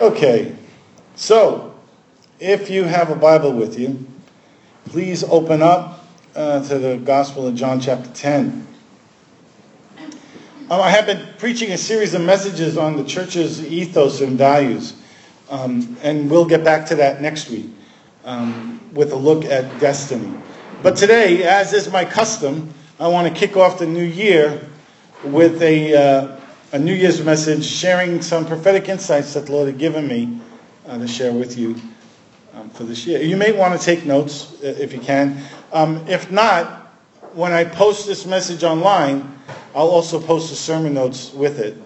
Okay, so if you have a Bible with you, please open up uh, to the Gospel of John, chapter 10. Um, I have been preaching a series of messages on the church's ethos and values, um, and we'll get back to that next week um, with a look at destiny. But today, as is my custom, I want to kick off the new year with a, uh, a New Year's message sharing some prophetic insights that the Lord had given me uh, to share with you um, for this year. You may want to take notes uh, if you can. Um, if not, when I post this message online, I'll also post the sermon notes with it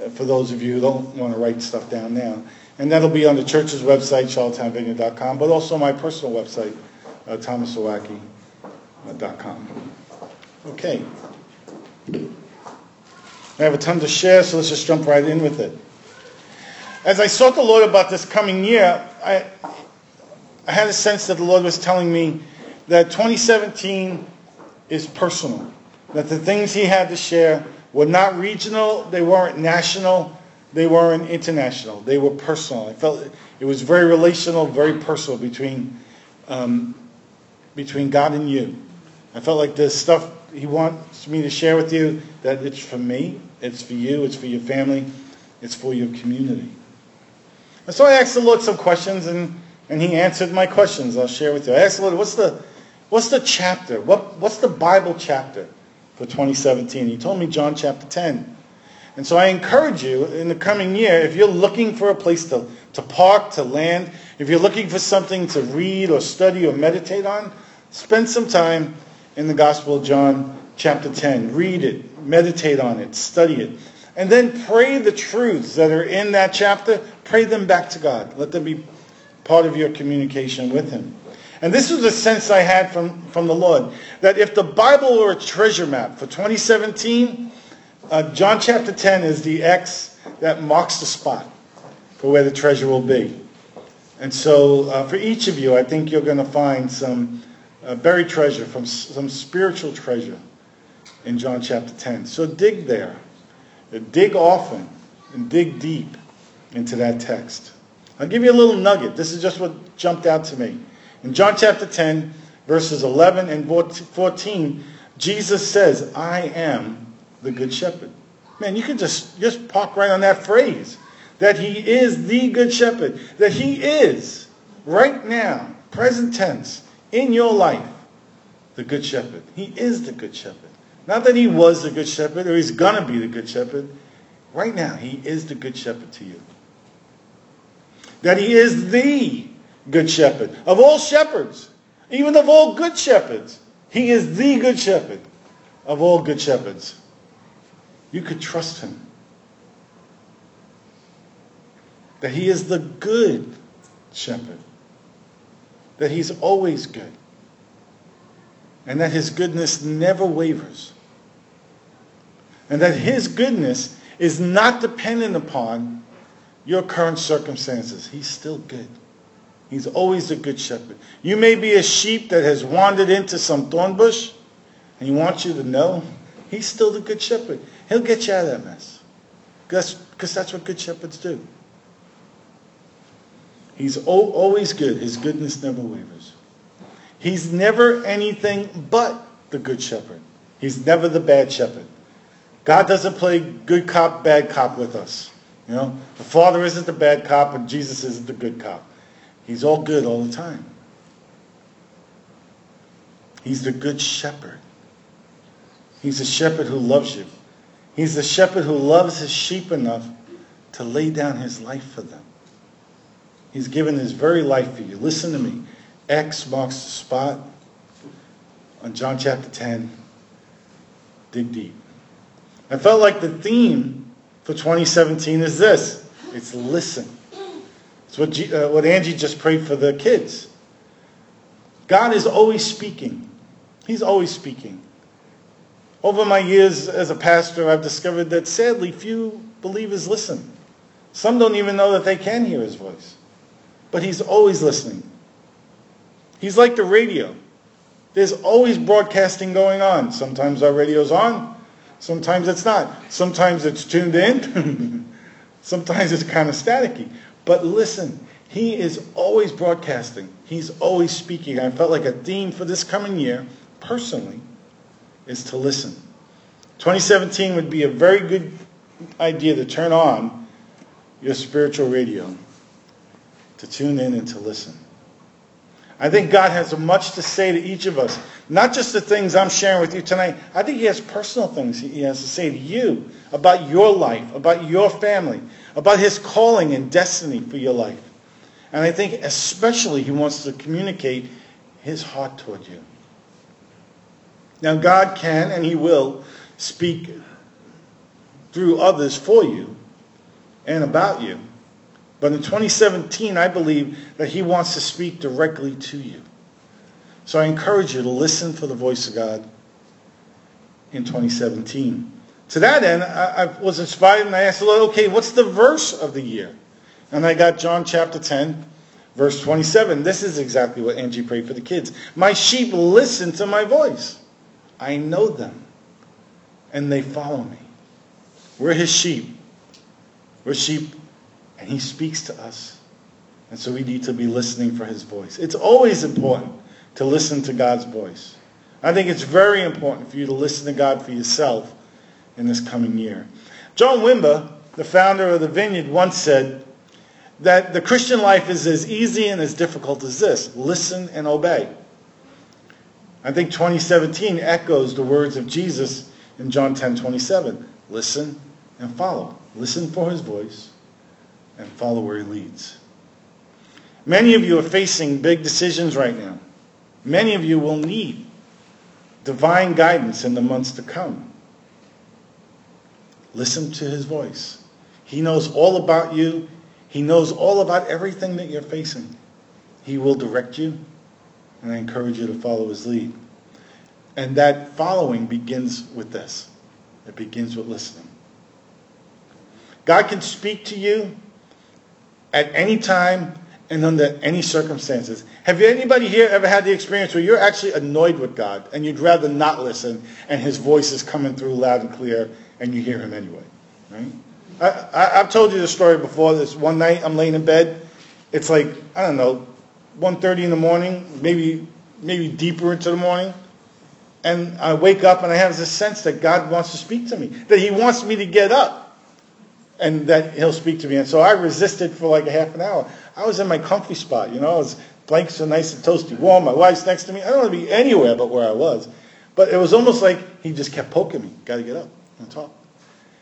uh, for those of you who don't want to write stuff down now. And that'll be on the church's website, charlottetownvineyard.com, but also my personal website, uh, thomasowacki.com. Okay. I have a ton to share, so let's just jump right in with it. As I sought the Lord about this coming year, I, I had a sense that the Lord was telling me that 2017 is personal, that the things He had to share were not regional, they weren't national, they weren't international, they were personal. I felt it was very relational, very personal between, um, between God and you. I felt like the stuff He wants me to share with you, that it's for me, it's for you, it's for your family, it's for your community. And so I asked the Lord some questions, and, and He answered my questions. I'll share with you. I asked the Lord, what's the, what's the chapter? What, what's the Bible chapter for 2017? He told me John chapter 10. And so I encourage you in the coming year, if you're looking for a place to, to park, to land, if you're looking for something to read or study or meditate on, spend some time in the Gospel of John chapter 10. Read it, meditate on it, study it. And then pray the truths that are in that chapter, pray them back to God. Let them be part of your communication with Him. And this was a sense I had from, from the Lord that if the Bible were a treasure map for 2017, uh, John chapter 10 is the X that marks the spot for where the treasure will be. And so uh, for each of you, I think you're going to find some uh, buried treasure, from some spiritual treasure in John chapter 10. So dig there. Dig often and dig deep into that text. I'll give you a little nugget. This is just what jumped out to me. In John chapter 10, verses 11 and 14, Jesus says, I am the good shepherd. Man, you can just, just park right on that phrase. That he is the good shepherd. That he is, right now, present tense, in your life, the good shepherd. He is the good shepherd. Not that he was the good shepherd or he's going to be the good shepherd. Right now, he is the good shepherd to you. That he is the good shepherd of all shepherds, even of all good shepherds. He is the good shepherd of all good shepherds. You could trust him. That he is the good shepherd. That he's always good. And that his goodness never wavers and that his goodness is not dependent upon your current circumstances. He's still good. He's always a good shepherd. You may be a sheep that has wandered into some thorn bush, and he wants you to know he's still the good shepherd. He'll get you out of that mess. Because that's what good shepherds do. He's always good. His goodness never wavers. He's never anything but the good shepherd. He's never the bad shepherd. God doesn't play good cop, bad cop with us. You know, the Father isn't the bad cop and Jesus isn't the good cop. He's all good all the time. He's the good shepherd. He's a shepherd who loves you. He's the shepherd who loves his sheep enough to lay down his life for them. He's given his very life for you. Listen to me. X marks the spot on John chapter 10. Dig deep. I felt like the theme for 2017 is this it's listen. It's what, G, uh, what Angie just prayed for the kids. God is always speaking, He's always speaking. Over my years as a pastor, I've discovered that sadly few believers listen. Some don't even know that they can hear His voice. But He's always listening. He's like the radio. There's always broadcasting going on. Sometimes our radio's on, Sometimes it's not. Sometimes it's tuned in. Sometimes it's kind of staticky. But listen, he is always broadcasting. He's always speaking. I felt like a theme for this coming year, personally, is to listen. 2017 would be a very good idea to turn on your spiritual radio, to tune in and to listen. I think God has much to say to each of us. Not just the things I'm sharing with you tonight. I think He has personal things He has to say to you about your life, about your family, about His calling and destiny for your life. And I think especially He wants to communicate His heart toward you. Now, God can and He will speak through others for you and about you. But in 2017, I believe that he wants to speak directly to you. So I encourage you to listen for the voice of God in 2017. To that end, I, I was inspired and I asked the Lord, okay, what's the verse of the year? And I got John chapter 10, verse 27. This is exactly what Angie prayed for the kids. My sheep listen to my voice. I know them, and they follow me. We're his sheep. We're sheep and he speaks to us. And so we need to be listening for his voice. It's always important to listen to God's voice. I think it's very important for you to listen to God for yourself in this coming year. John Wimber, the founder of the Vineyard, once said that the Christian life is as easy and as difficult as this listen and obey. I think 2017 echoes the words of Jesus in John 10 27. Listen and follow. Listen for his voice and follow where he leads. Many of you are facing big decisions right now. Many of you will need divine guidance in the months to come. Listen to his voice. He knows all about you. He knows all about everything that you're facing. He will direct you, and I encourage you to follow his lead. And that following begins with this. It begins with listening. God can speak to you at any time and under any circumstances. Have you anybody here ever had the experience where you're actually annoyed with God and you'd rather not listen and his voice is coming through loud and clear and you hear him anyway? Right? I, have told you the story before. This one night I'm laying in bed. It's like, I don't know, 1.30 in the morning, maybe, maybe deeper into the morning. And I wake up and I have this sense that God wants to speak to me, that he wants me to get up and that he'll speak to me. And so I resisted for like a half an hour. I was in my comfy spot, you know, I was blankets are nice and toasty warm. My wife's next to me. I don't want to be anywhere but where I was. But it was almost like he just kept poking me. Got to get up and talk.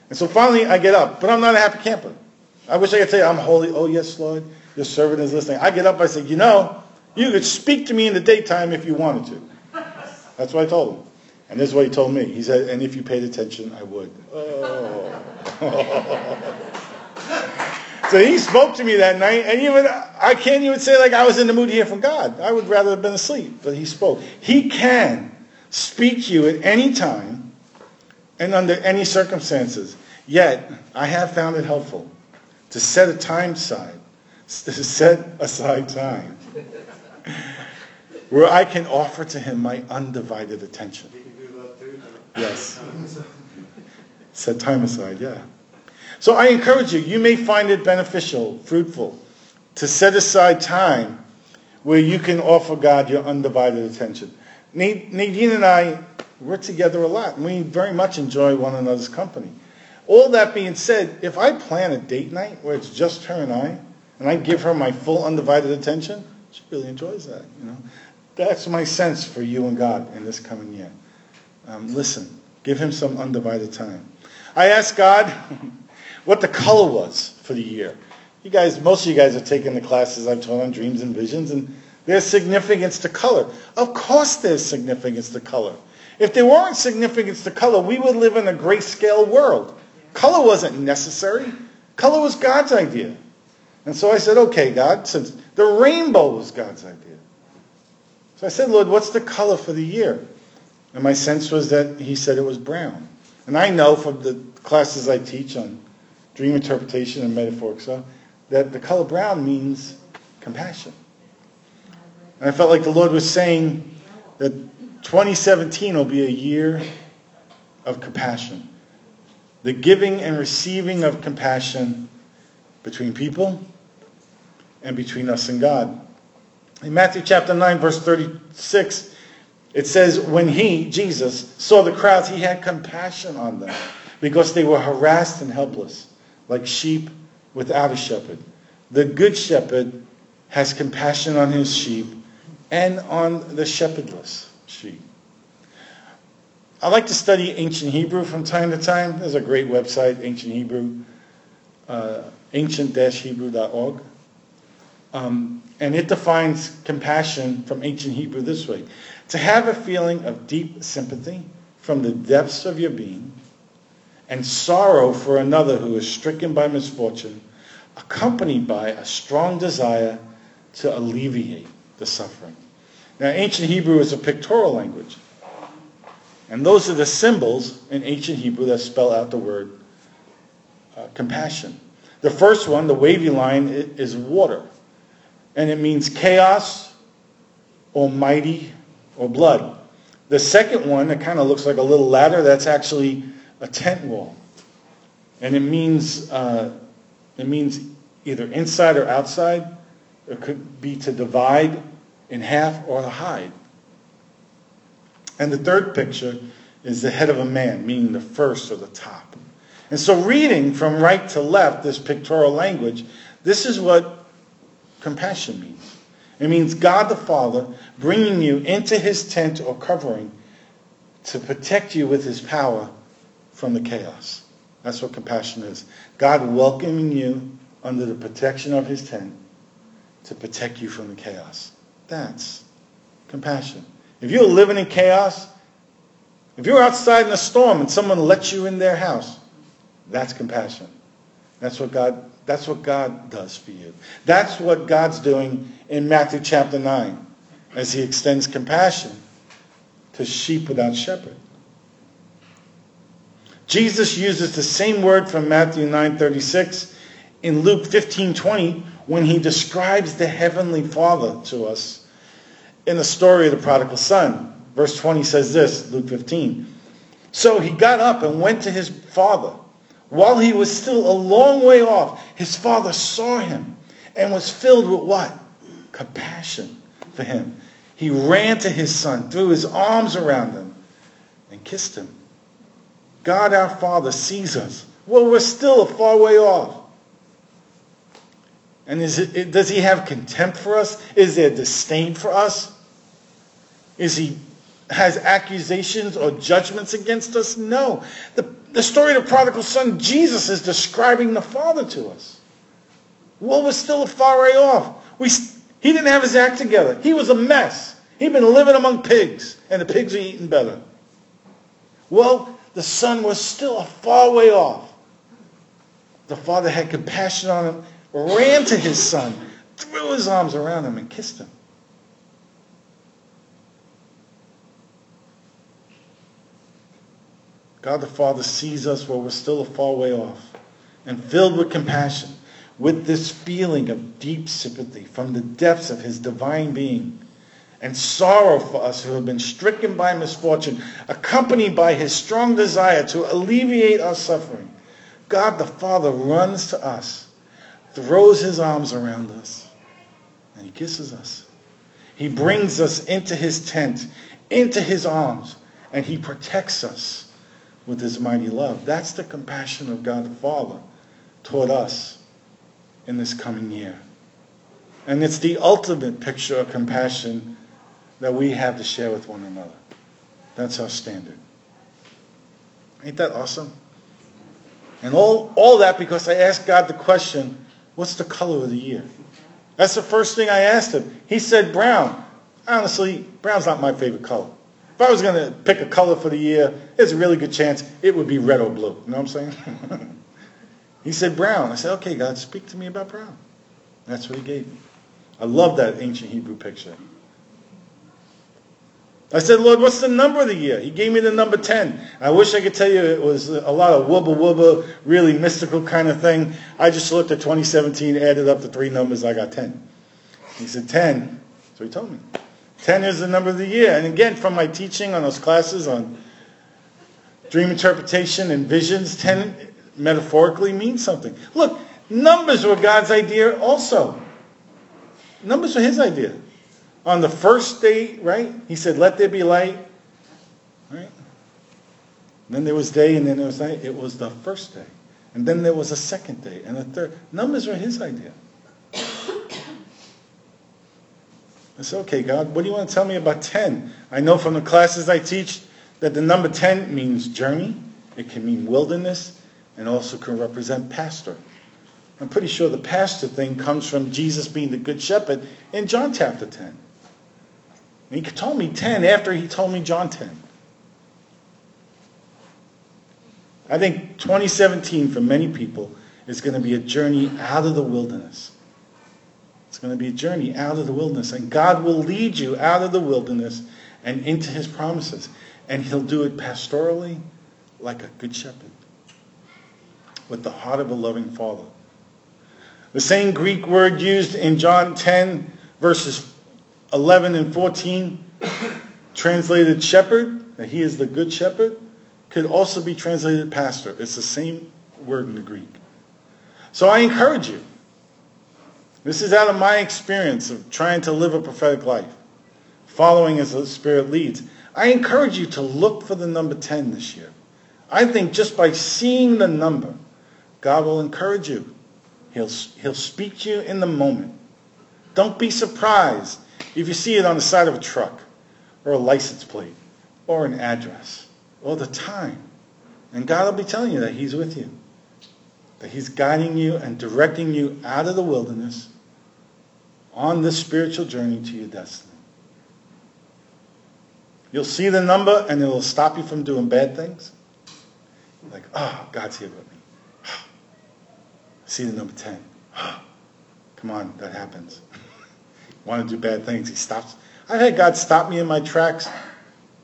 And so finally I get up, but I'm not a happy camper. I wish I could say I'm holy. Oh yes, Lord, your servant is listening. I get up. I say, you know, you could speak to me in the daytime if you wanted to. That's what I told him. And this is what he told me. He said, and if you paid attention, I would. Oh. so he spoke to me that night, and even I can't even say like I was in the mood to hear from God. I would rather have been asleep, but he spoke. He can speak to you at any time and under any circumstances. Yet, I have found it helpful to set a time aside, to set aside time where I can offer to him my undivided attention. Yes. Set time aside, yeah. So I encourage you, you may find it beneficial, fruitful, to set aside time where you can offer God your undivided attention. Nadine and I, we're together a lot, and we very much enjoy one another's company. All that being said, if I plan a date night where it's just her and I, and I give her my full undivided attention, she really enjoys that. You know, that's my sense for you and God in this coming year. Um, listen, give him some undivided time. I asked God what the color was for the year. You guys, most of you guys have taken the classes I've taught on dreams and visions, and there's significance to color. Of course there's significance to color. If there weren't significance to color, we would live in a grayscale world. Color wasn't necessary. Color was God's idea. And so I said, okay, God, since the rainbow was God's idea. So I said, Lord, what's the color for the year? And my sense was that he said it was brown. And I know from the classes I teach on dream interpretation and metaphoric stuff uh, that the color brown means compassion. And I felt like the Lord was saying that 2017 will be a year of compassion. The giving and receiving of compassion between people and between us and God. In Matthew chapter 9, verse 36, it says, When he, Jesus, saw the crowds, he had compassion on them because they were harassed and helpless, like sheep without a shepherd. The good shepherd has compassion on his sheep and on the shepherdless sheep. I like to study ancient Hebrew from time to time. There's a great website, ancient Hebrew, uh, ancient-hebrew.org. Um, and it defines compassion from ancient Hebrew this way. To have a feeling of deep sympathy from the depths of your being and sorrow for another who is stricken by misfortune, accompanied by a strong desire to alleviate the suffering. Now, ancient Hebrew is a pictorial language. And those are the symbols in ancient Hebrew that spell out the word uh, compassion. The first one, the wavy line, is water. And it means chaos, almighty, or blood. The second one, it kind of looks like a little ladder, that's actually a tent wall. And it means, uh, it means either inside or outside. It could be to divide in half or to hide. And the third picture is the head of a man, meaning the first or the top. And so reading from right to left, this pictorial language, this is what compassion means. It means God the Father bringing you into his tent or covering to protect you with his power from the chaos. That's what compassion is. God welcoming you under the protection of his tent to protect you from the chaos. That's compassion. If you're living in chaos, if you're outside in a storm and someone lets you in their house, that's compassion. That's what God that's what God does for you. That's what God's doing in Matthew chapter 9 as he extends compassion to sheep without shepherd. Jesus uses the same word from Matthew 9:36 in Luke 15:20 when he describes the heavenly Father to us in the story of the prodigal son. Verse 20 says this, Luke 15. So he got up and went to his father. While he was still a long way off, his father saw him and was filled with what? Compassion for him. He ran to his son, threw his arms around him, and kissed him. God our Father sees us. Well, we're still a far way off. And it, does he have contempt for us? Is there disdain for us? Is he has accusations or judgments against us? No. The, the story of the prodigal son, Jesus is describing the Father to us. Well, we're still a far way off. We, he didn't have his act together. He was a mess. He'd been living among pigs, and the pigs are eating better. Well, the son was still a far way off. The father had compassion on him ran to his son, threw his arms around him, and kissed him. God the Father sees us while we're still a far way off and filled with compassion, with this feeling of deep sympathy from the depths of his divine being and sorrow for us who have been stricken by misfortune, accompanied by his strong desire to alleviate our suffering. God the Father runs to us throws his arms around us, and he kisses us. He brings us into his tent, into his arms, and he protects us with his mighty love. That's the compassion of God the Father toward us in this coming year. And it's the ultimate picture of compassion that we have to share with one another. That's our standard. Ain't that awesome? And all, all that because I asked God the question, What's the color of the year? That's the first thing I asked him. He said brown. Honestly, brown's not my favorite color. If I was going to pick a color for the year, there's a really good chance it would be red or blue. You know what I'm saying? he said brown. I said, okay, God, speak to me about brown. That's what he gave me. I love that ancient Hebrew picture. I said, Lord, what's the number of the year? He gave me the number 10. I wish I could tell you it was a lot of wubba wubba, really mystical kind of thing. I just looked at 2017, added up the three numbers, I got 10. He said, 10. So he told me. 10 is the number of the year. And again, from my teaching on those classes on dream interpretation and visions, 10 metaphorically means something. Look, numbers were God's idea also. Numbers were his idea. On the first day, right? He said, "Let there be light." Right? then there was day, and then there was night. It was the first day, and then there was a second day, and a third. Numbers were his idea. I said, "Okay, God, what do you want to tell me about ten? I know from the classes I teach that the number ten means journey. It can mean wilderness, and also can represent pastor." I'm pretty sure the pastor thing comes from Jesus being the good shepherd in John chapter 10. He told me 10 after he told me John 10. I think 2017 for many people is going to be a journey out of the wilderness. It's going to be a journey out of the wilderness. And God will lead you out of the wilderness and into his promises. And he'll do it pastorally like a good shepherd with the heart of a loving father. The same Greek word used in John 10, verses 11 and 14, translated shepherd, that he is the good shepherd, could also be translated pastor. It's the same word in the Greek. So I encourage you. This is out of my experience of trying to live a prophetic life, following as the Spirit leads. I encourage you to look for the number 10 this year. I think just by seeing the number, God will encourage you. He'll, he'll speak to you in the moment. Don't be surprised if you see it on the side of a truck or a license plate or an address all the time. And God will be telling you that He's with you, that He's guiding you and directing you out of the wilderness on this spiritual journey to your destiny. You'll see the number and it'll stop you from doing bad things. Like, oh, God's here with me. See the number 10. Come on, that happens. Want to do bad things, he stops. I've had God stop me in my tracks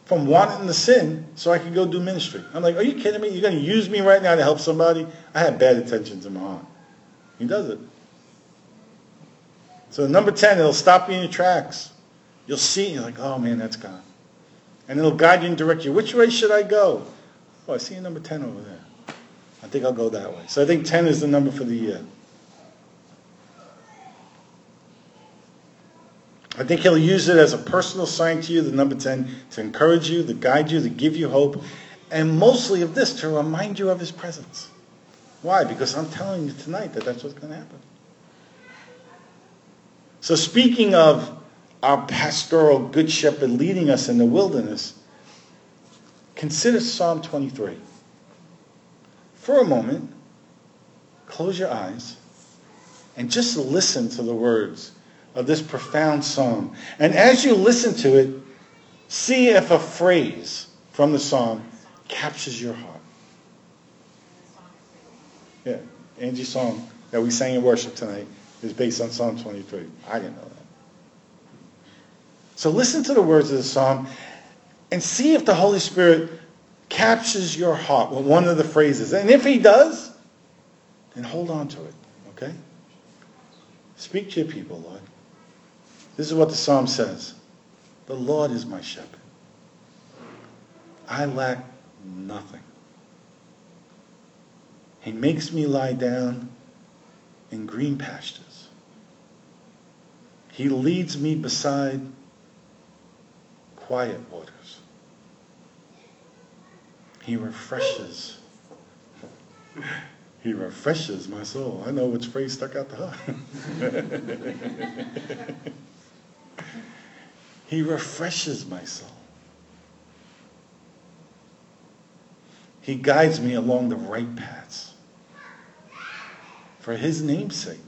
from wanting to sin so I could go do ministry. I'm like, are you kidding me? You're going to use me right now to help somebody? I have bad intentions in my heart. He does it. So number 10, it'll stop you in your tracks. You'll see, you're like, oh man, that's God. And it'll guide you and direct you. Which way should I go? Oh, I see a number 10 over there. I think I'll go that way. So I think 10 is the number for the year. I think he'll use it as a personal sign to you, the number 10, to encourage you, to guide you, to give you hope, and mostly of this, to remind you of his presence. Why? Because I'm telling you tonight that that's what's going to happen. So speaking of our pastoral good shepherd leading us in the wilderness, consider Psalm 23 for a moment, close your eyes and just listen to the words of this profound psalm. And as you listen to it, see if a phrase from the psalm captures your heart. Yeah, Angie's song that we sang in worship tonight is based on Psalm 23. I didn't know that. So listen to the words of the psalm and see if the Holy Spirit captures your heart with one of the phrases. And if he does, then hold on to it. Okay? Speak to your people, Lord. This is what the psalm says. The Lord is my shepherd. I lack nothing. He makes me lie down in green pastures. He leads me beside quiet waters. He refreshes. He refreshes my soul. I know which phrase stuck out to her. he refreshes my soul. He guides me along the right paths for his name's sake.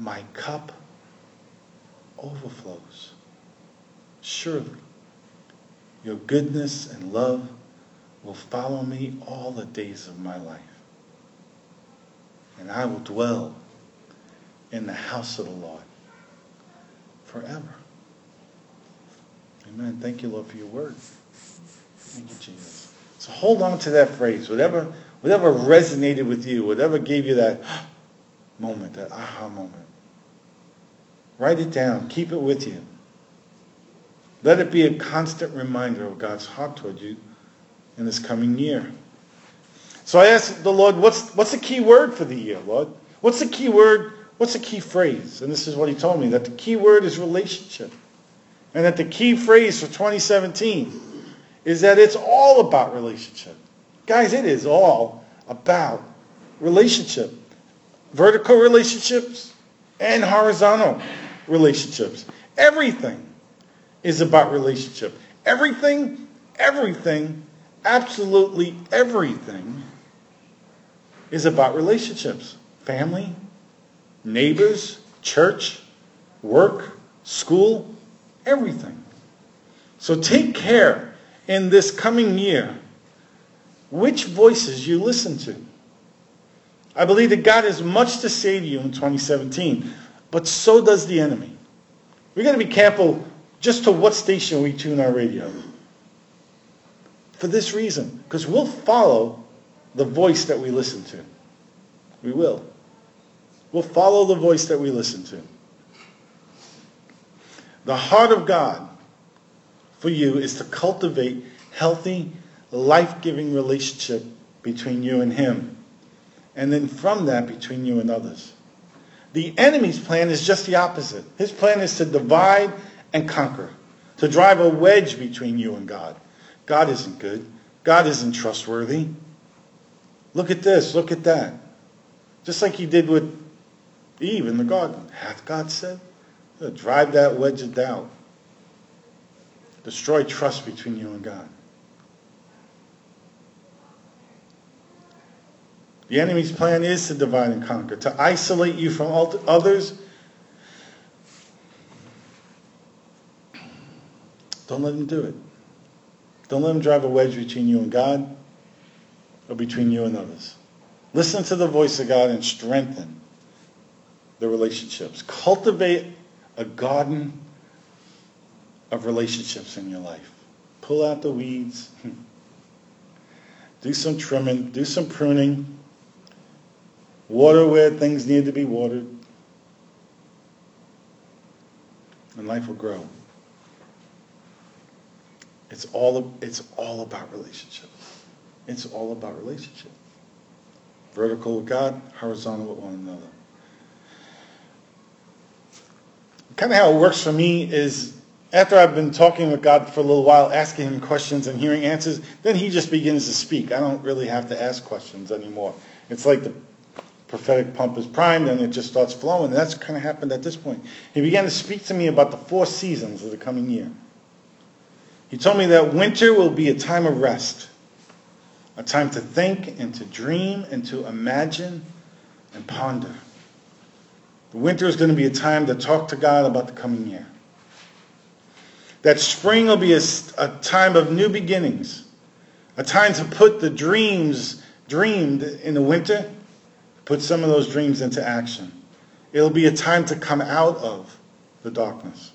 My cup overflows. Surely, your goodness and love will follow me all the days of my life. And I will dwell in the house of the Lord forever. Amen. Thank you, Lord, for your word. Thank you, Jesus. So hold on to that phrase. Whatever, whatever resonated with you, whatever gave you that moment, that aha moment. Write it down. Keep it with you. Let it be a constant reminder of God's heart toward you in this coming year. So I asked the Lord, what's, what's the key word for the year, Lord? What's the key word? What's the key phrase? And this is what he told me, that the key word is relationship. And that the key phrase for 2017 is that it's all about relationship. Guys, it is all about relationship. Vertical relationships and horizontal relationships. Everything is about relationship. Everything, everything, absolutely everything is about relationships. Family, neighbors, church, work, school, everything. So take care in this coming year which voices you listen to. I believe that God has much to say to you in 2017, but so does the enemy. We've got to be careful just to what station we tune our radio. For this reason, because we'll follow the voice that we listen to. We will. We'll follow the voice that we listen to. The heart of God for you is to cultivate healthy, life-giving relationship between you and him. And then from that, between you and others. The enemy's plan is just the opposite. His plan is to divide and conquer, to drive a wedge between you and God. God isn't good. God isn't trustworthy. Look at this, look at that. Just like he did with Eve in the garden. Hath God said? Drive that wedge of doubt. Destroy trust between you and God. The enemy's plan is to divide and conquer, to isolate you from others. Don't let him do it. Don't let him drive a wedge between you and God or between you and others. Listen to the voice of God and strengthen the relationships. Cultivate a garden of relationships in your life. Pull out the weeds. do some trimming. Do some pruning. Water where things need to be watered. And life will grow. It's all, it's all about relationship. It's all about relationship. Vertical with God, horizontal with one another. Kind of how it works for me is after I've been talking with God for a little while, asking him questions and hearing answers, then he just begins to speak. I don't really have to ask questions anymore. It's like the prophetic pump is primed and it just starts flowing. And that's kind of happened at this point. He began to speak to me about the four seasons of the coming year. He told me that winter will be a time of rest, a time to think and to dream and to imagine and ponder. The winter is going to be a time to talk to God about the coming year. That spring will be a, a time of new beginnings, a time to put the dreams dreamed in the winter put some of those dreams into action. It'll be a time to come out of the darkness.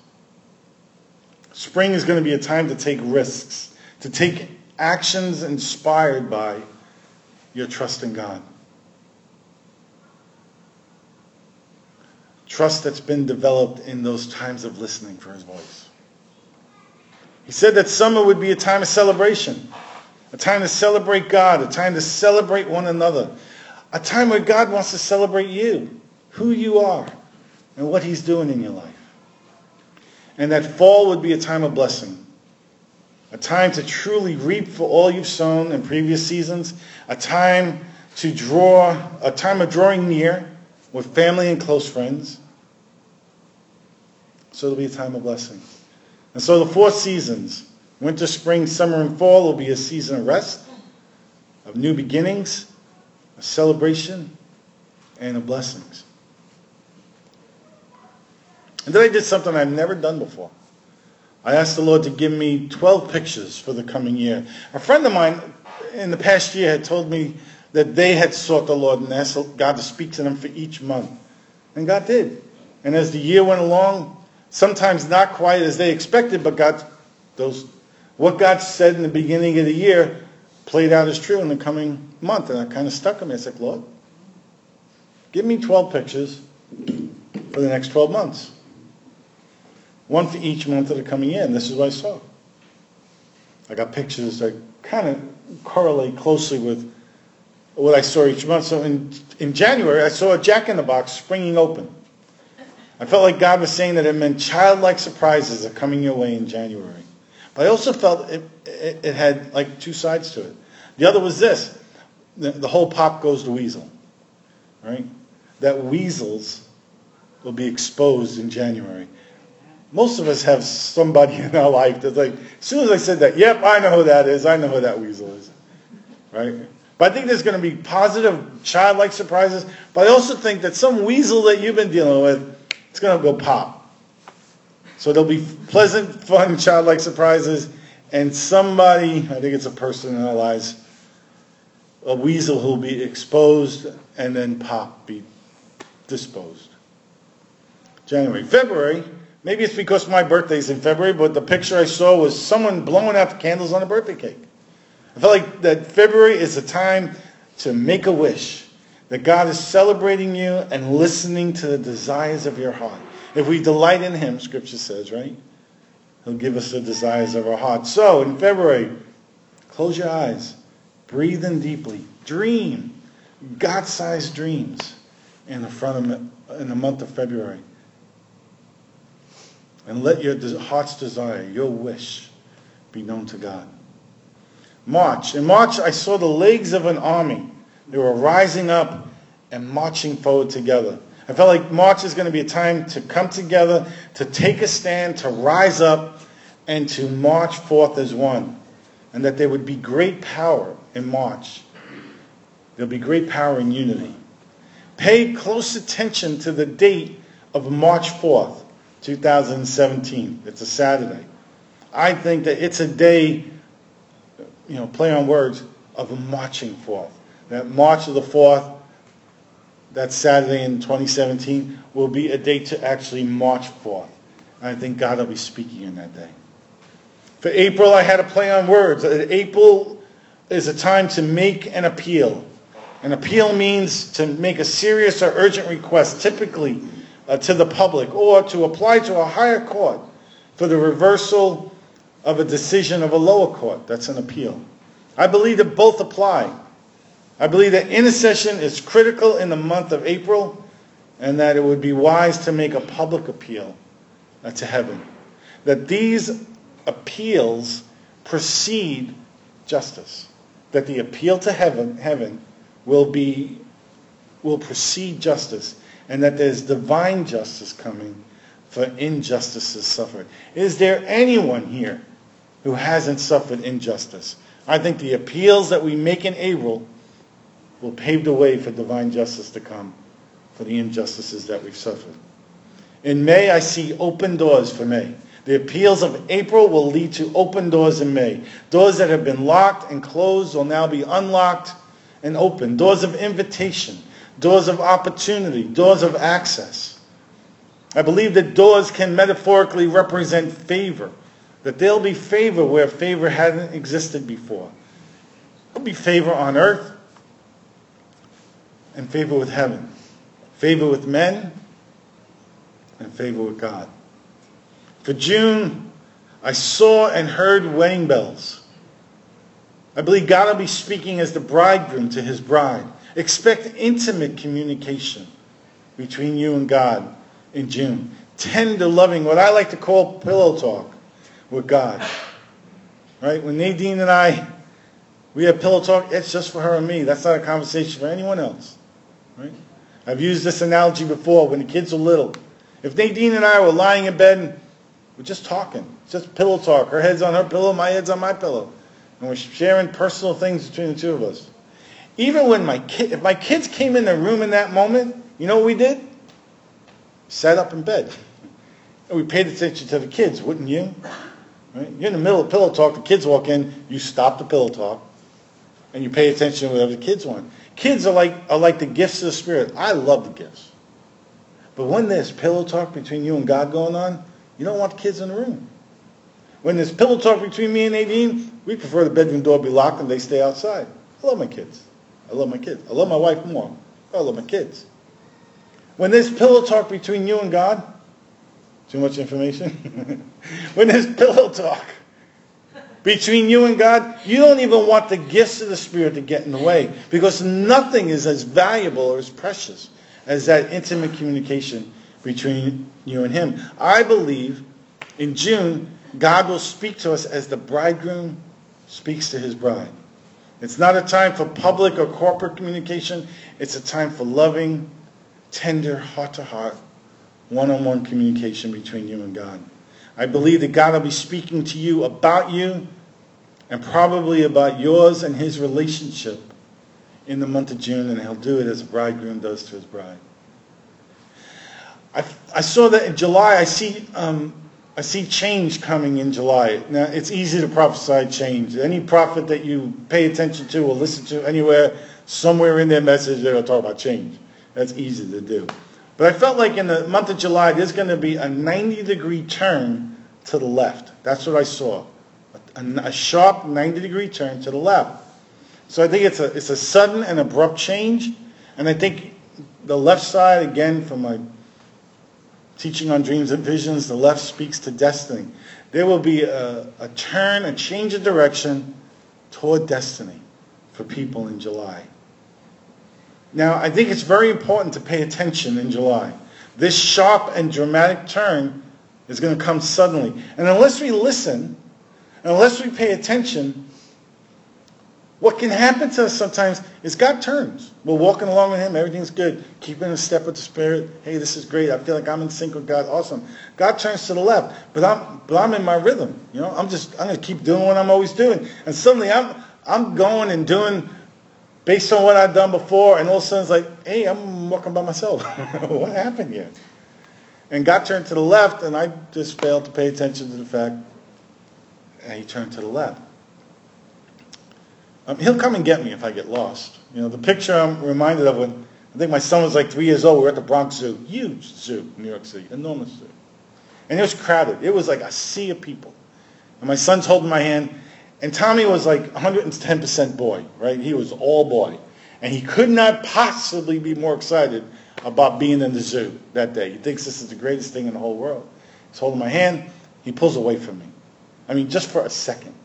Spring is going to be a time to take risks, to take actions inspired by your trust in God. Trust that's been developed in those times of listening for his voice. He said that summer would be a time of celebration, a time to celebrate God, a time to celebrate one another, a time where God wants to celebrate you, who you are, and what he's doing in your life. And that fall would be a time of blessing, a time to truly reap for all you've sown in previous seasons, a time to draw, a time of drawing near with family and close friends. So it'll be a time of blessing. And so the four seasons, winter, spring, summer, and fall, will be a season of rest, of new beginnings, a celebration, and of blessings. And then I did something I've never done before. I asked the Lord to give me 12 pictures for the coming year. A friend of mine in the past year had told me that they had sought the Lord and asked God to speak to them for each month. And God did. And as the year went along, sometimes not quite as they expected, but God, those, what God said in the beginning of the year played out as true in the coming month. And I kind of stuck me. I said, look, give me 12 pictures for the next 12 months. One for each month that are coming in. This is what I saw. I got pictures that kind of correlate closely with what I saw each month. So in, in January, I saw a Jack in the Box springing open. I felt like God was saying that it meant childlike surprises are coming your way in January. But I also felt it, it, it had like two sides to it. The other was this the, whole pop goes to weasel, right? That weasels will be exposed in January. Most of us have somebody in our life that's like, as soon as I said that, yep, I know who that is. I know who that weasel is, right? But I think there's going to be positive, childlike surprises. But I also think that some weasel that you've been dealing with, it's going to go pop. So there'll be pleasant, fun, childlike surprises, and somebody, I think it's a person in our lives, a weasel who'll be exposed and then pop, be disposed. January. February, maybe it's because my birthday's in February, but the picture I saw was someone blowing out the candles on a birthday cake. I felt like that February is a time to make a wish, that God is celebrating you and listening to the desires of your heart. If we delight in Him, Scripture says, right? He'll give us the desires of our heart. So, in February, close your eyes, breathe in deeply, dream God-sized dreams in the front of in the month of February, and let your heart's desire, your wish, be known to God. March. In March, I saw the legs of an army. They were rising up and marching forward together. I felt like March is going to be a time to come together, to take a stand, to rise up, and to march forth as one. And that there would be great power in March. There'll be great power in unity. Pay close attention to the date of March 4th, 2017. It's a Saturday. I think that it's a day you know, play on words of a marching forth. That March of the 4th, that Saturday in 2017, will be a day to actually march forth. I think God will be speaking in that day. For April, I had a play on words. April is a time to make an appeal. An appeal means to make a serious or urgent request, typically uh, to the public, or to apply to a higher court for the reversal of a decision of a lower court. That's an appeal. I believe that both apply. I believe that intercession is critical in the month of April and that it would be wise to make a public appeal to heaven. That these appeals precede justice. That the appeal to heaven, heaven will be will precede justice and that there's divine justice coming for injustices suffered. Is there anyone here who hasn't suffered injustice. I think the appeals that we make in April will pave the way for divine justice to come for the injustices that we've suffered. In May, I see open doors for May. The appeals of April will lead to open doors in May. Doors that have been locked and closed will now be unlocked and open. Doors of invitation, doors of opportunity, doors of access. I believe that doors can metaphorically represent favor that there'll be favor where favor hadn't existed before. There'll be favor on earth and favor with heaven, favor with men and favor with God. For June, I saw and heard wedding bells. I believe God will be speaking as the bridegroom to his bride. Expect intimate communication between you and God in June. Tender, loving, what I like to call pillow talk with God. Right? When Nadine and I, we have pillow talk, it's just for her and me. That's not a conversation for anyone else. Right? I've used this analogy before when the kids were little. If Nadine and I were lying in bed we're just talking, It's just pillow talk. Her head's on her pillow, my head's on my pillow. And we're sharing personal things between the two of us. Even when my kid, if my kids came in the room in that moment, you know what we did? Sat up in bed. And we paid attention to the kids, wouldn't you? Right? You're in the middle of pillow talk, the kids walk in, you stop the pillow talk, and you pay attention to whatever the kids want. Kids are like, are like the gifts of the Spirit. I love the gifts. But when there's pillow talk between you and God going on, you don't want kids in the room. When there's pillow talk between me and Nadine, we prefer the bedroom door be locked and they stay outside. I love my kids. I love my kids. I love my wife more. I love my kids. When there's pillow talk between you and God, too much information? when there's pillow talk between you and God, you don't even want the gifts of the Spirit to get in the way because nothing is as valuable or as precious as that intimate communication between you and Him. I believe in June, God will speak to us as the bridegroom speaks to his bride. It's not a time for public or corporate communication. It's a time for loving, tender, heart-to-heart, one-on-one communication between you and God. I believe that God will be speaking to you about you and probably about yours and his relationship in the month of June, and he'll do it as a bridegroom does to his bride. I, I saw that in July, I see, um, I see change coming in July. Now, it's easy to prophesy change. Any prophet that you pay attention to or listen to anywhere, somewhere in their message, they're going to talk about change. That's easy to do. But I felt like in the month of July, there's going to be a 90 degree turn to the left. That's what I saw. A, a sharp 90 degree turn to the left. So I think it's a, it's a sudden and abrupt change. And I think the left side, again, from my teaching on dreams and visions, the left speaks to destiny. There will be a, a turn, a change of direction toward destiny for people in July. Now, I think it's very important to pay attention in July. This sharp and dramatic turn is going to come suddenly. And unless we listen, unless we pay attention, what can happen to us sometimes is God turns. We're walking along with Him, everything's good, keeping in step with the Spirit. Hey, this is great. I feel like I'm in sync with God. Awesome. God turns to the left, but I'm but I'm in my rhythm. You know, I'm just I'm gonna keep doing what I'm always doing. And suddenly I'm I'm going and doing based on what I've done before, and all of a sudden it's like, hey, I'm walking by myself. what happened here? And God turned to the left, and I just failed to pay attention to the fact, and He turned to the left. Um, he'll come and get me if I get lost. You know, the picture I'm reminded of when I think my son was like three years old. We were at the Bronx Zoo, huge zoo, New York City, enormous zoo, and it was crowded. It was like a sea of people, and my son's holding my hand, and Tommy was like 110% boy, right? He was all boy, and he could not possibly be more excited about being in the zoo that day. He thinks this is the greatest thing in the whole world. He's holding my hand. He pulls away from me. I mean, just for a second.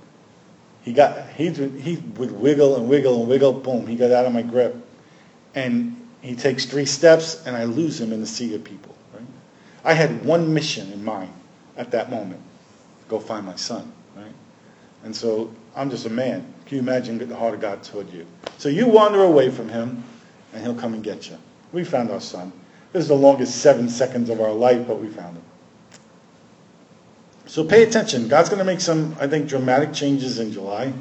He got he he would wiggle and wiggle and wiggle. Boom! He got out of my grip, and he takes three steps, and I lose him in the sea of people. Right? I had one mission in mind at that moment: go find my son. Right? And so I'm just a man. Can you imagine the heart of God toward you? So you wander away from him, and he'll come and get you. We found our son. This is the longest seven seconds of our life, but we found him. So pay attention. God's going to make some, I think, dramatic changes in July.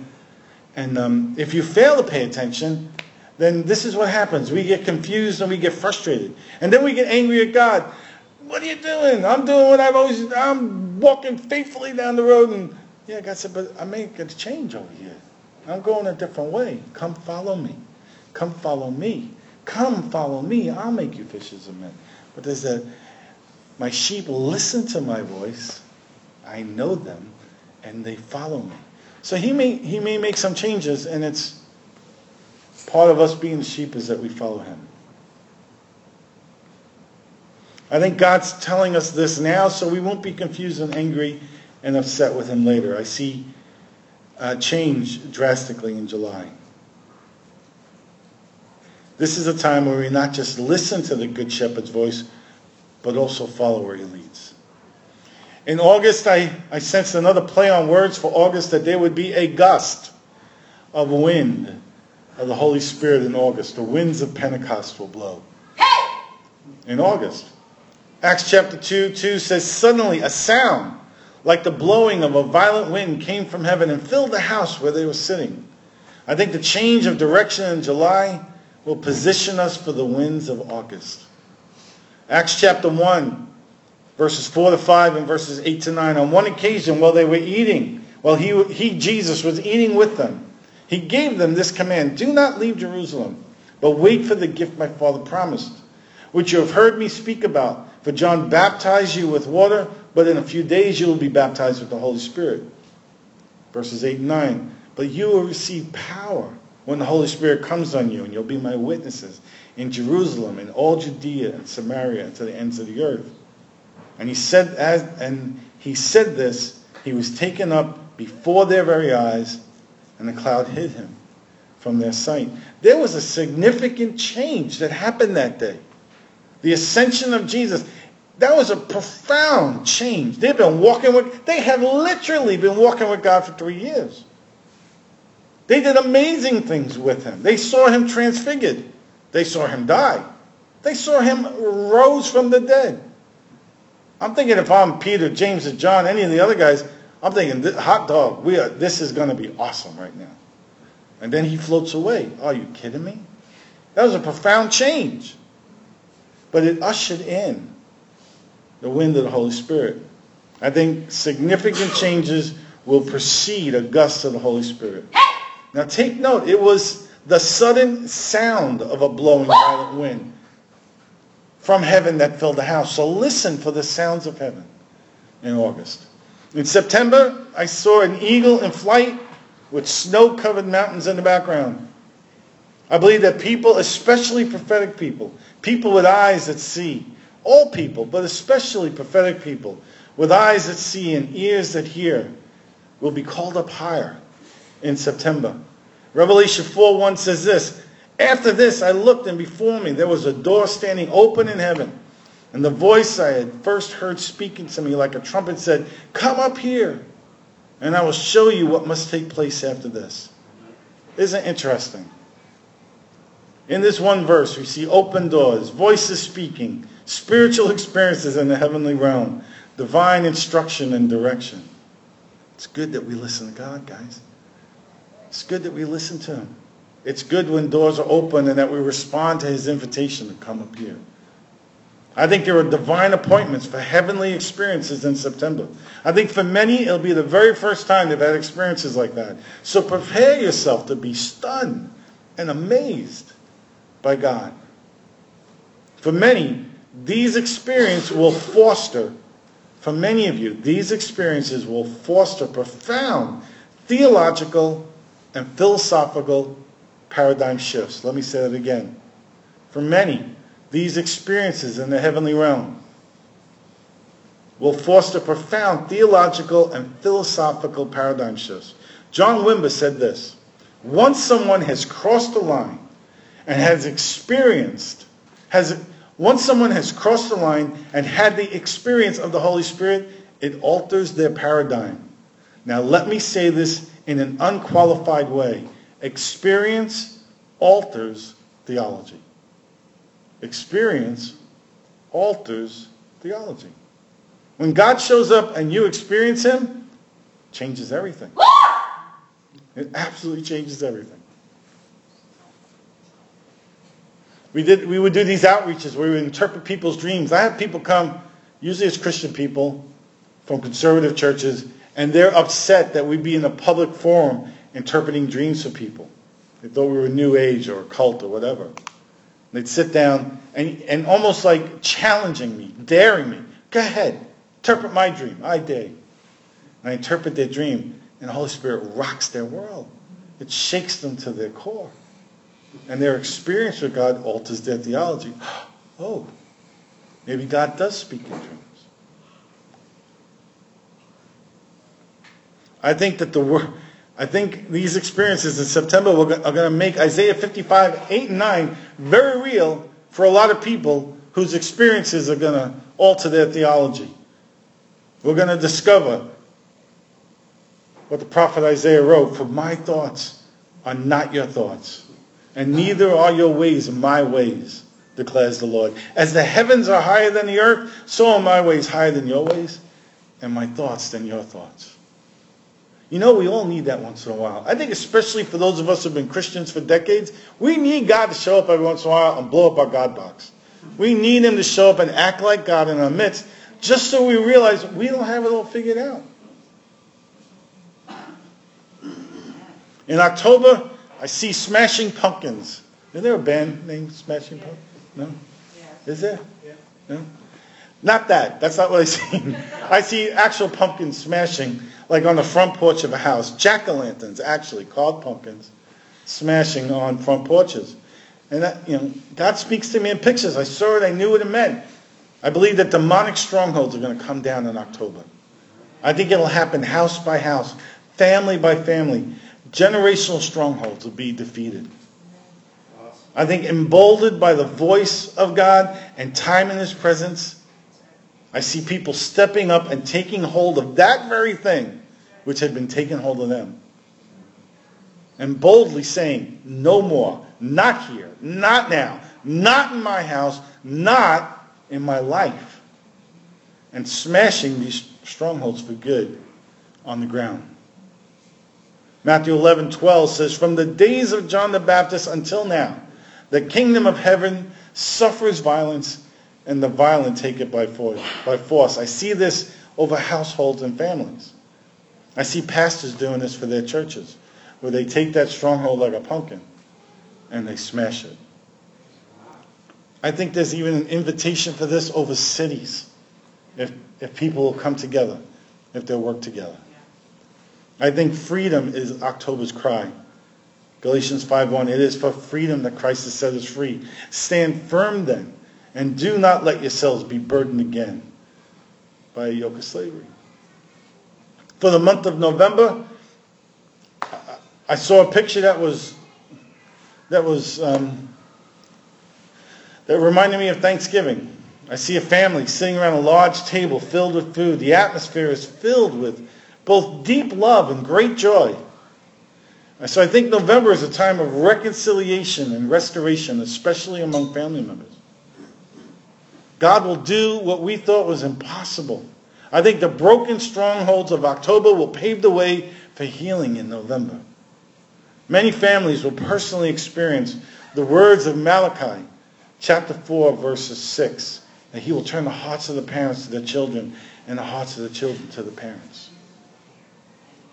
And um, if you fail to pay attention, then this is what happens. We get confused and we get frustrated. And then we get angry at God. What are you doing? I'm doing what I've always I'm walking faithfully down the road. And yeah, God said, but I made a change over here. I'm going a different way. Come follow me. Come follow me. Come follow me. I'll make you fishers of men. But there's a, my sheep listen to my voice I know them and they follow me. So he may, he may make some changes, and it's part of us being sheep is that we follow him. I think God's telling us this now so we won't be confused and angry and upset with him later. I see uh, change drastically in July. This is a time where we not just listen to the Good Shepherd's voice, but also follow where he leads. In August, I, I sensed another play on words for August that there would be a gust of wind of the Holy Spirit in August. The winds of Pentecost will blow. Hey! In August. Acts chapter 2, 2 says, Suddenly a sound like the blowing of a violent wind came from heaven and filled the house where they were sitting. I think the change of direction in July will position us for the winds of August. Acts chapter 1, verses 4 to 5 and verses 8 to 9. On one occasion, while they were eating, while he, he, Jesus, was eating with them, he gave them this command Do not leave Jerusalem, but wait for the gift my Father promised, which you have heard me speak about. For John baptized you with water, but in a few days you will be baptized with the Holy Spirit. Verses 8 and 9. But you will receive power when the Holy Spirit comes on you, and you'll be my witnesses in Jerusalem, in all Judea and Samaria, to the ends of the earth. And he said, as, and he said this, he was taken up before their very eyes, and the cloud hid him from their sight. There was a significant change that happened that day. The ascension of Jesus. That was a profound change. They've been walking with, they have literally been walking with God for three years. They did amazing things with him. They saw him transfigured. They saw him die. They saw him rose from the dead. I'm thinking if I'm Peter, James, or John, any of the other guys, I'm thinking, hot dog, we are, this is going to be awesome right now. And then he floats away. Are you kidding me? That was a profound change. But it ushered in the wind of the Holy Spirit. I think significant changes will precede a gust of the Holy Spirit. Now take note, it was the sudden sound of a blowing violent wind from heaven that filled the house. So listen for the sounds of heaven in August. In September, I saw an eagle in flight with snow-covered mountains in the background. I believe that people, especially prophetic people, people with eyes that see, all people, but especially prophetic people, with eyes that see and ears that hear, will be called up higher in September. Revelation 4.1 says this, After this I looked and before me there was a door standing open in heaven. And the voice I had first heard speaking to me like a trumpet said, Come up here, and I will show you what must take place after this. Isn't interesting? In this one verse, we see open doors, voices speaking, spiritual experiences in the heavenly realm, divine instruction and direction. It's good that we listen to God, guys. It's good that we listen to Him. It's good when doors are open and that we respond to His invitation to come up here. I think there are divine appointments for heavenly experiences in September. I think for many, it'll be the very first time they've had experiences like that. So prepare yourself to be stunned and amazed by God. For many, these experiences will foster, for many of you, these experiences will foster profound theological and philosophical paradigm shifts. Let me say that again. For many, these experiences in the heavenly realm will foster profound theological and philosophical paradigm shifts. John Wimber said this Once someone has crossed the line and has experienced, has once someone has crossed the line and had the experience of the Holy Spirit, it alters their paradigm. Now, let me say this in an unqualified way. Experience alters theology. Experience alters theology. When God shows up and you experience Him, changes everything. It absolutely changes everything. We, did, we would do these outreaches where we would interpret people's dreams. I have people come, usually it's Christian people from conservative churches, and they're upset that we'd be in a public forum interpreting dreams for people. They thought we were New Age or cult or whatever. They'd sit down and, and almost like challenging me, daring me. Go ahead, interpret my dream. I dare And I interpret their dream, and the Holy Spirit rocks their world. It shakes them to their core. And their experience with God alters their theology. Oh, maybe God does speak in dreams. I think that the word, I think these experiences in September are going to make Isaiah 55, 8 and 9 very real for a lot of people whose experiences are going to alter their theology. We're going to discover what the prophet Isaiah wrote, for my thoughts are not your thoughts, and neither are your ways my ways, declares the Lord. As the heavens are higher than the earth, so are my ways higher than your ways, and my thoughts than your thoughts. You know, we all need that once in a while. I think especially for those of us who have been Christians for decades, we need God to show up every once in a while and blow up our God box. We need him to show up and act like God in our midst, just so we realize we don't have it all figured out. In October, I see Smashing Pumpkins. Is there a band named Smashing Pumpkins? No? Is there? Yeah. No? Not that. That's not what I see. I see actual pumpkins smashing, like on the front porch of a house. Jack o' lanterns, actually, called pumpkins, smashing on front porches. And that, you know, God speaks to me in pictures. I saw it. I knew what it meant. I believe that demonic strongholds are going to come down in October. I think it'll happen house by house, family by family. Generational strongholds will be defeated. I think emboldened by the voice of God and time in His presence, I see people stepping up and taking hold of that very thing which had been taken hold of them. And boldly saying, No more, not here, not now, not in my house, not in my life. And smashing these strongholds for good on the ground. Matthew 11, 12 says, From the days of John the Baptist until now, the kingdom of heaven suffers violence, and the violent take it by force. I see this over households and families. I see pastors doing this for their churches, where they take that stronghold like a pumpkin and they smash it. I think there's even an invitation for this over cities, if, if people will come together, if they'll work together. I think freedom is October's cry. Galatians 5.1, it is for freedom that Christ has set us free. Stand firm then, and do not let yourselves be burdened again by a yoke of slavery. For the month of November, I saw a picture that was that was um, that reminded me of Thanksgiving. I see a family sitting around a large table filled with food. The atmosphere is filled with both deep love and great joy. So I think November is a time of reconciliation and restoration, especially among family members. God will do what we thought was impossible. I think the broken strongholds of October will pave the way for healing in November. Many families will personally experience the words of Malachi, chapter 4, verses 6, that he will turn the hearts of the parents to their children and the hearts of the children to the parents.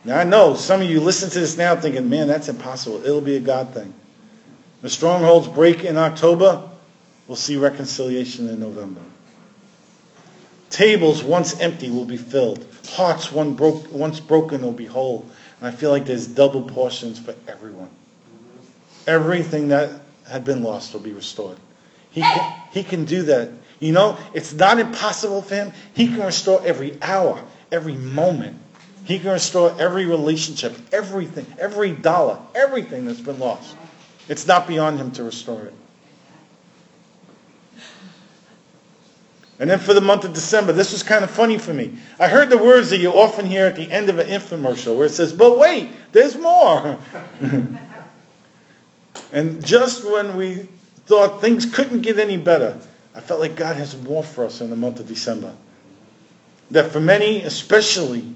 Now, I know some of you listen to this now thinking, man, that's impossible. It'll be a God thing. The strongholds break in October. We'll see reconciliation in November. Tables once empty will be filled. Hearts once broken will be whole. And I feel like there's double portions for everyone. Everything that had been lost will be restored. He can, he can do that. You know, it's not impossible for him. He can restore every hour, every moment. He can restore every relationship, everything, every dollar, everything that's been lost. It's not beyond him to restore it. And then for the month of December, this was kind of funny for me. I heard the words that you often hear at the end of an infomercial where it says, but wait, there's more. and just when we thought things couldn't get any better, I felt like God has more for us in the month of December. That for many, especially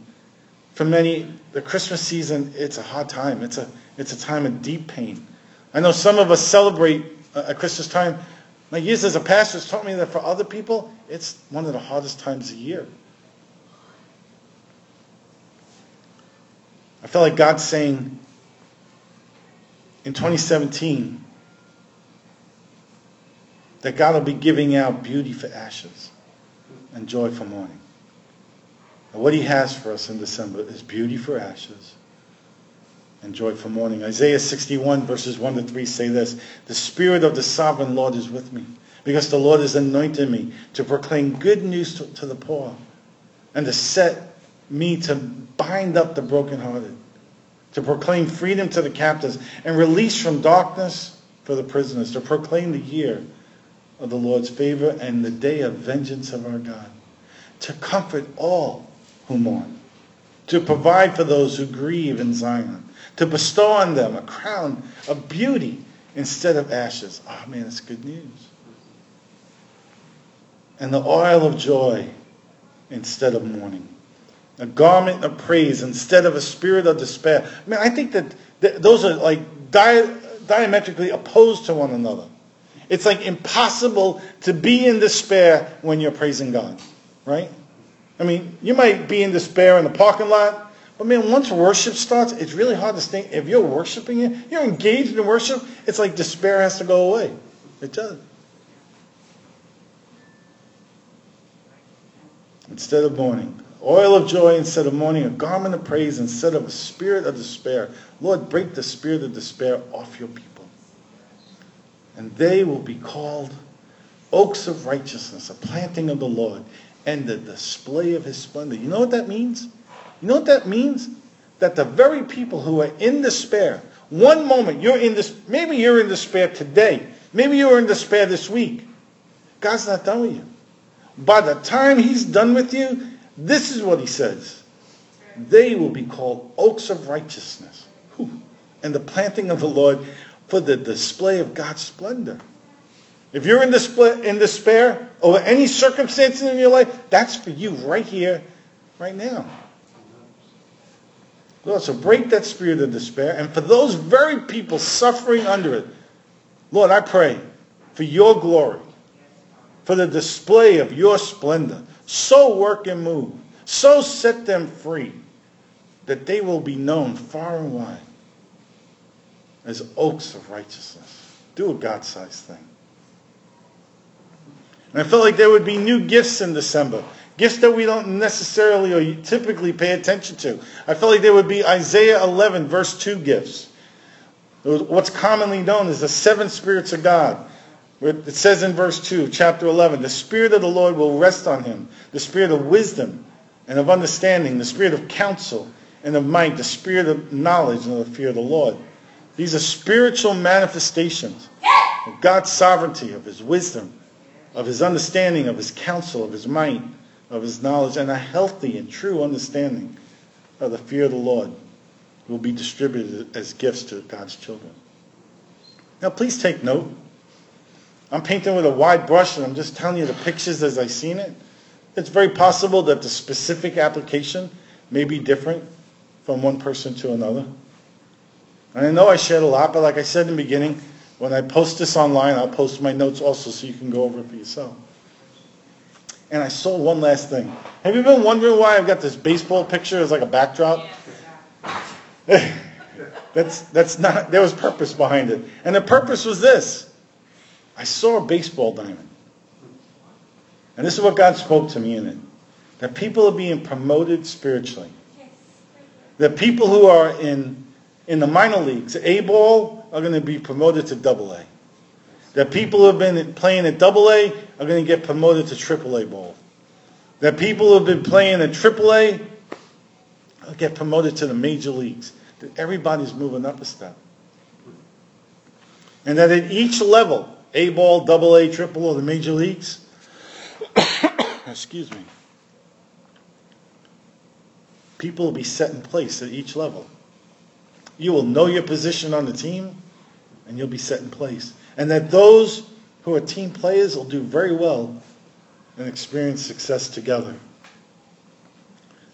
for many, the Christmas season, it's a hard time. It's a, it's a time of deep pain. I know some of us celebrate at Christmas time. My years as a pastor has taught me that for other people, it's one of the hardest times of the year. I felt like God's saying in 2017 that God will be giving out beauty for ashes and joy for mourning. And what he has for us in December is beauty for ashes and joy for mourning. Isaiah 61 verses 1 to 3 say this, The Spirit of the Sovereign Lord is with me, because the Lord has anointed me to proclaim good news to, to the poor and to set me to bind up the brokenhearted, to proclaim freedom to the captives and release from darkness for the prisoners, to proclaim the year of the Lord's favor and the day of vengeance of our God, to comfort all who mourn, to provide for those who grieve in Zion, to bestow on them a crown of beauty instead of ashes. Oh man, it's good news. And the oil of joy instead of mourning. A garment of praise instead of a spirit of despair. I mean, I think that those are like di- diametrically opposed to one another. It's like impossible to be in despair when you're praising God, right? I mean, you might be in despair in the parking lot, but man, once worship starts, it's really hard to stay. If you're worshiping it, you're engaged in worship, it's like despair has to go away. It does. instead of mourning, oil of joy instead of mourning, a garment of praise instead of a spirit of despair. Lord, break the spirit of despair off your people. And they will be called oaks of righteousness, a planting of the Lord, and the display of his splendor. You know what that means? You know what that means? That the very people who are in despair, one moment you're in this, maybe you're in despair today, maybe you're in despair this week. God's not done with you. By the time he's done with you, this is what he says. They will be called oaks of righteousness and the planting of the Lord for the display of God's splendor. If you're in, display, in despair over any circumstances in your life, that's for you right here, right now. Lord, so break that spirit of despair. And for those very people suffering under it, Lord, I pray for your glory, for the display of your splendor. So work and move. So set them free that they will be known far and wide as oaks of righteousness. Do a God-sized thing. And I felt like there would be new gifts in December. Gifts that we don't necessarily or typically pay attention to. I felt like there would be Isaiah 11, verse 2 gifts. What's commonly known as the seven spirits of God. It says in verse 2, chapter 11, the Spirit of the Lord will rest on him, the Spirit of wisdom and of understanding, the Spirit of counsel and of might, the Spirit of knowledge and of the fear of the Lord. These are spiritual manifestations of God's sovereignty, of his wisdom, of his understanding, of his counsel, of his might, of his knowledge, and a healthy and true understanding of the fear of the Lord will be distributed as gifts to God's children. Now, please take note. I'm painting with a wide brush, and I'm just telling you the pictures as I've seen it. It's very possible that the specific application may be different from one person to another. And I know I shared a lot, but like I said in the beginning, when I post this online, I'll post my notes also so you can go over it for yourself. And I saw one last thing. Have you been wondering why I've got this baseball picture as like a backdrop? that's that's not there was purpose behind it. And the purpose was this. I saw a baseball diamond. And this is what God spoke to me in it. That people are being promoted spiritually. That people who are in in the minor leagues, A ball, are going to be promoted to double A. That people who have been playing at double A are going to get promoted to triple A ball. That people who have been playing at triple A get promoted to the major leagues. That everybody's moving up a step. And that at each level, A ball, double A, triple or the major leagues, excuse me, people will be set in place at each level. You will know your position on the team, and you'll be set in place. And that those who are team players will do very well and experience success together.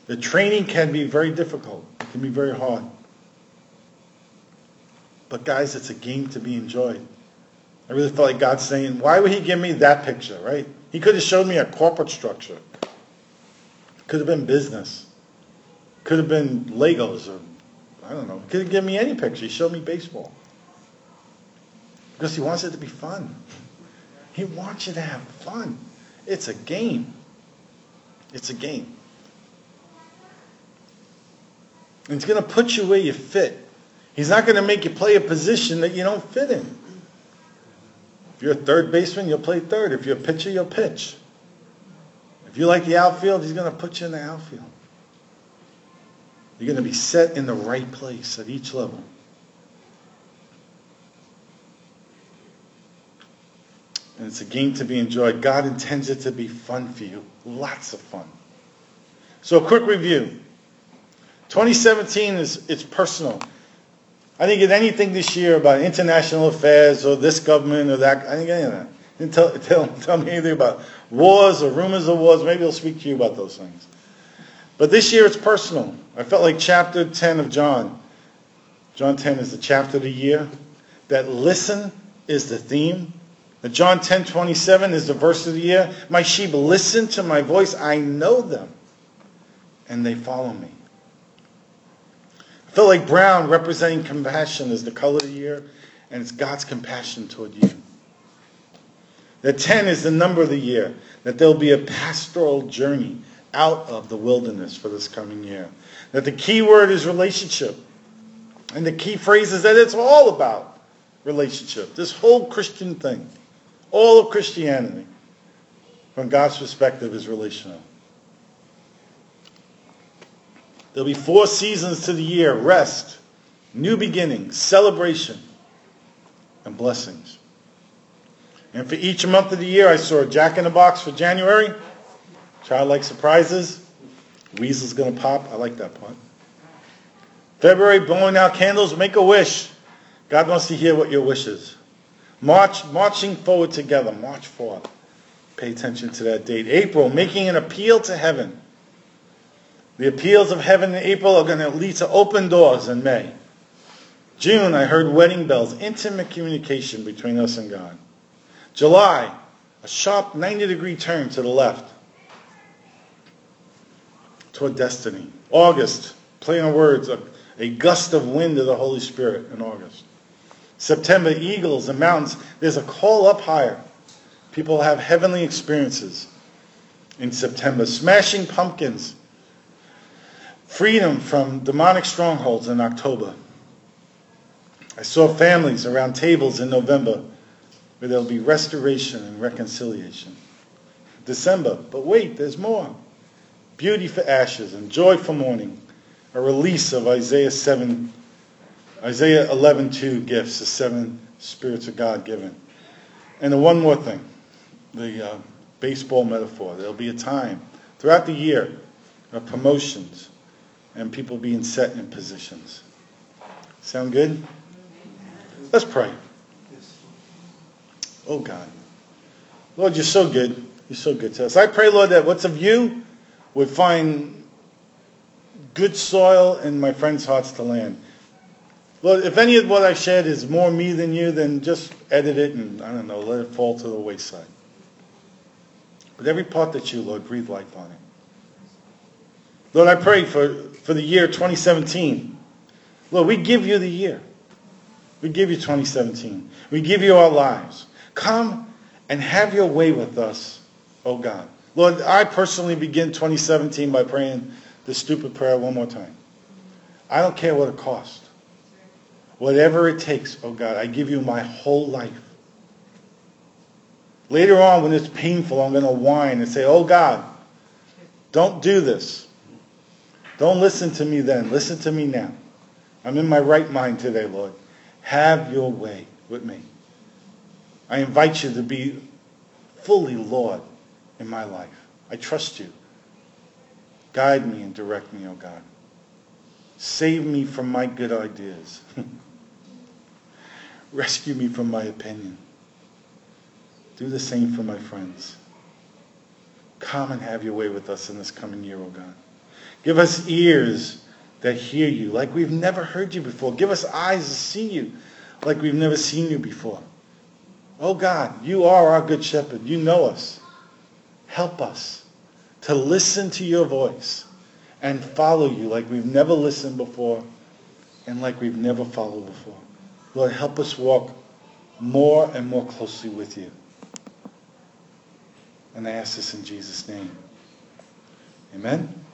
The training can be very difficult. It can be very hard. But guys, it's a game to be enjoyed. I really felt like God saying, why would he give me that picture, right? He could have showed me a corporate structure. Could have been business. Could have been Legos or I don't know. Could have given me any picture. He showed me baseball. Because he wants it to be fun. He wants you to have fun. It's a game. It's a game. And going to put you where you fit. He's not going to make you play a position that you don't fit in. If you're a third baseman, you'll play third. If you're a pitcher, you'll pitch. If you like the outfield, he's going to put you in the outfield. You're going to be set in the right place at each level. And it's a game to be enjoyed. God intends it to be fun for you. Lots of fun. So a quick review. 2017 is it's personal. I didn't get anything this year about international affairs or this government or that. I didn't get any of that. Didn't tell, tell, tell me anything about wars or rumors of wars. Maybe I'll speak to you about those things. But this year it's personal. I felt like chapter 10 of John. John 10 is the chapter of the year. That listen is the theme. That John 10 27 is the verse of the year. My sheep listen to my voice. I know them. And they follow me. I felt like brown representing compassion is the color of the year. And it's God's compassion toward you. That 10 is the number of the year. That there'll be a pastoral journey out of the wilderness for this coming year. That the key word is relationship. And the key phrase is that it's all about relationship. This whole Christian thing, all of Christianity, from God's perspective, is relational. There'll be four seasons to the year rest, new beginnings, celebration, and blessings. And for each month of the year, I saw a jack in the box for January. Childlike surprises. Weasel's going to pop. I like that part. February, blowing out candles, make a wish. God wants to hear what your wish is. March, marching forward together. March forth. Pay attention to that date. April, making an appeal to heaven. The appeals of heaven in April are going to lead to open doors in May. June, I heard wedding bells, intimate communication between us and God. July, a sharp 90 degree turn to the left toward destiny. August, play on words, a, a gust of wind of the Holy Spirit in August. September, eagles and mountains. There's a call up higher. People have heavenly experiences in September. Smashing pumpkins. Freedom from demonic strongholds in October. I saw families around tables in November where there'll be restoration and reconciliation. December, but wait, there's more. Beauty for ashes and joy for mourning. A release of Isaiah 7, Isaiah 11:2 gifts, the seven spirits of God given. And the one more thing, the uh, baseball metaphor. There'll be a time throughout the year of promotions and people being set in positions. Sound good? Let's pray. Oh God. Lord, you're so good. You're so good to us. I pray, Lord, that what's of you would find good soil in my friends' hearts to land. Lord, if any of what I've shared is more me than you, then just edit it and, I don't know, let it fall to the wayside. But every part that you, Lord, breathe life on it. Lord, I pray for, for the year 2017. Lord, we give you the year. We give you 2017. We give you our lives. Come and have your way with us, oh God. Lord, I personally begin 2017 by praying this stupid prayer one more time. I don't care what it costs. Whatever it takes, oh God, I give you my whole life. Later on, when it's painful, I'm going to whine and say, oh God, don't do this. Don't listen to me then. Listen to me now. I'm in my right mind today, Lord. Have your way with me. I invite you to be fully Lord in my life. I trust you. Guide me and direct me, oh God. Save me from my good ideas. Rescue me from my opinion. Do the same for my friends. Come and have your way with us in this coming year, oh God. Give us ears that hear you like we've never heard you before. Give us eyes to see you like we've never seen you before. Oh God, you are our good shepherd. You know us. Help us to listen to your voice and follow you like we've never listened before and like we've never followed before. Lord, help us walk more and more closely with you. And I ask this in Jesus' name. Amen.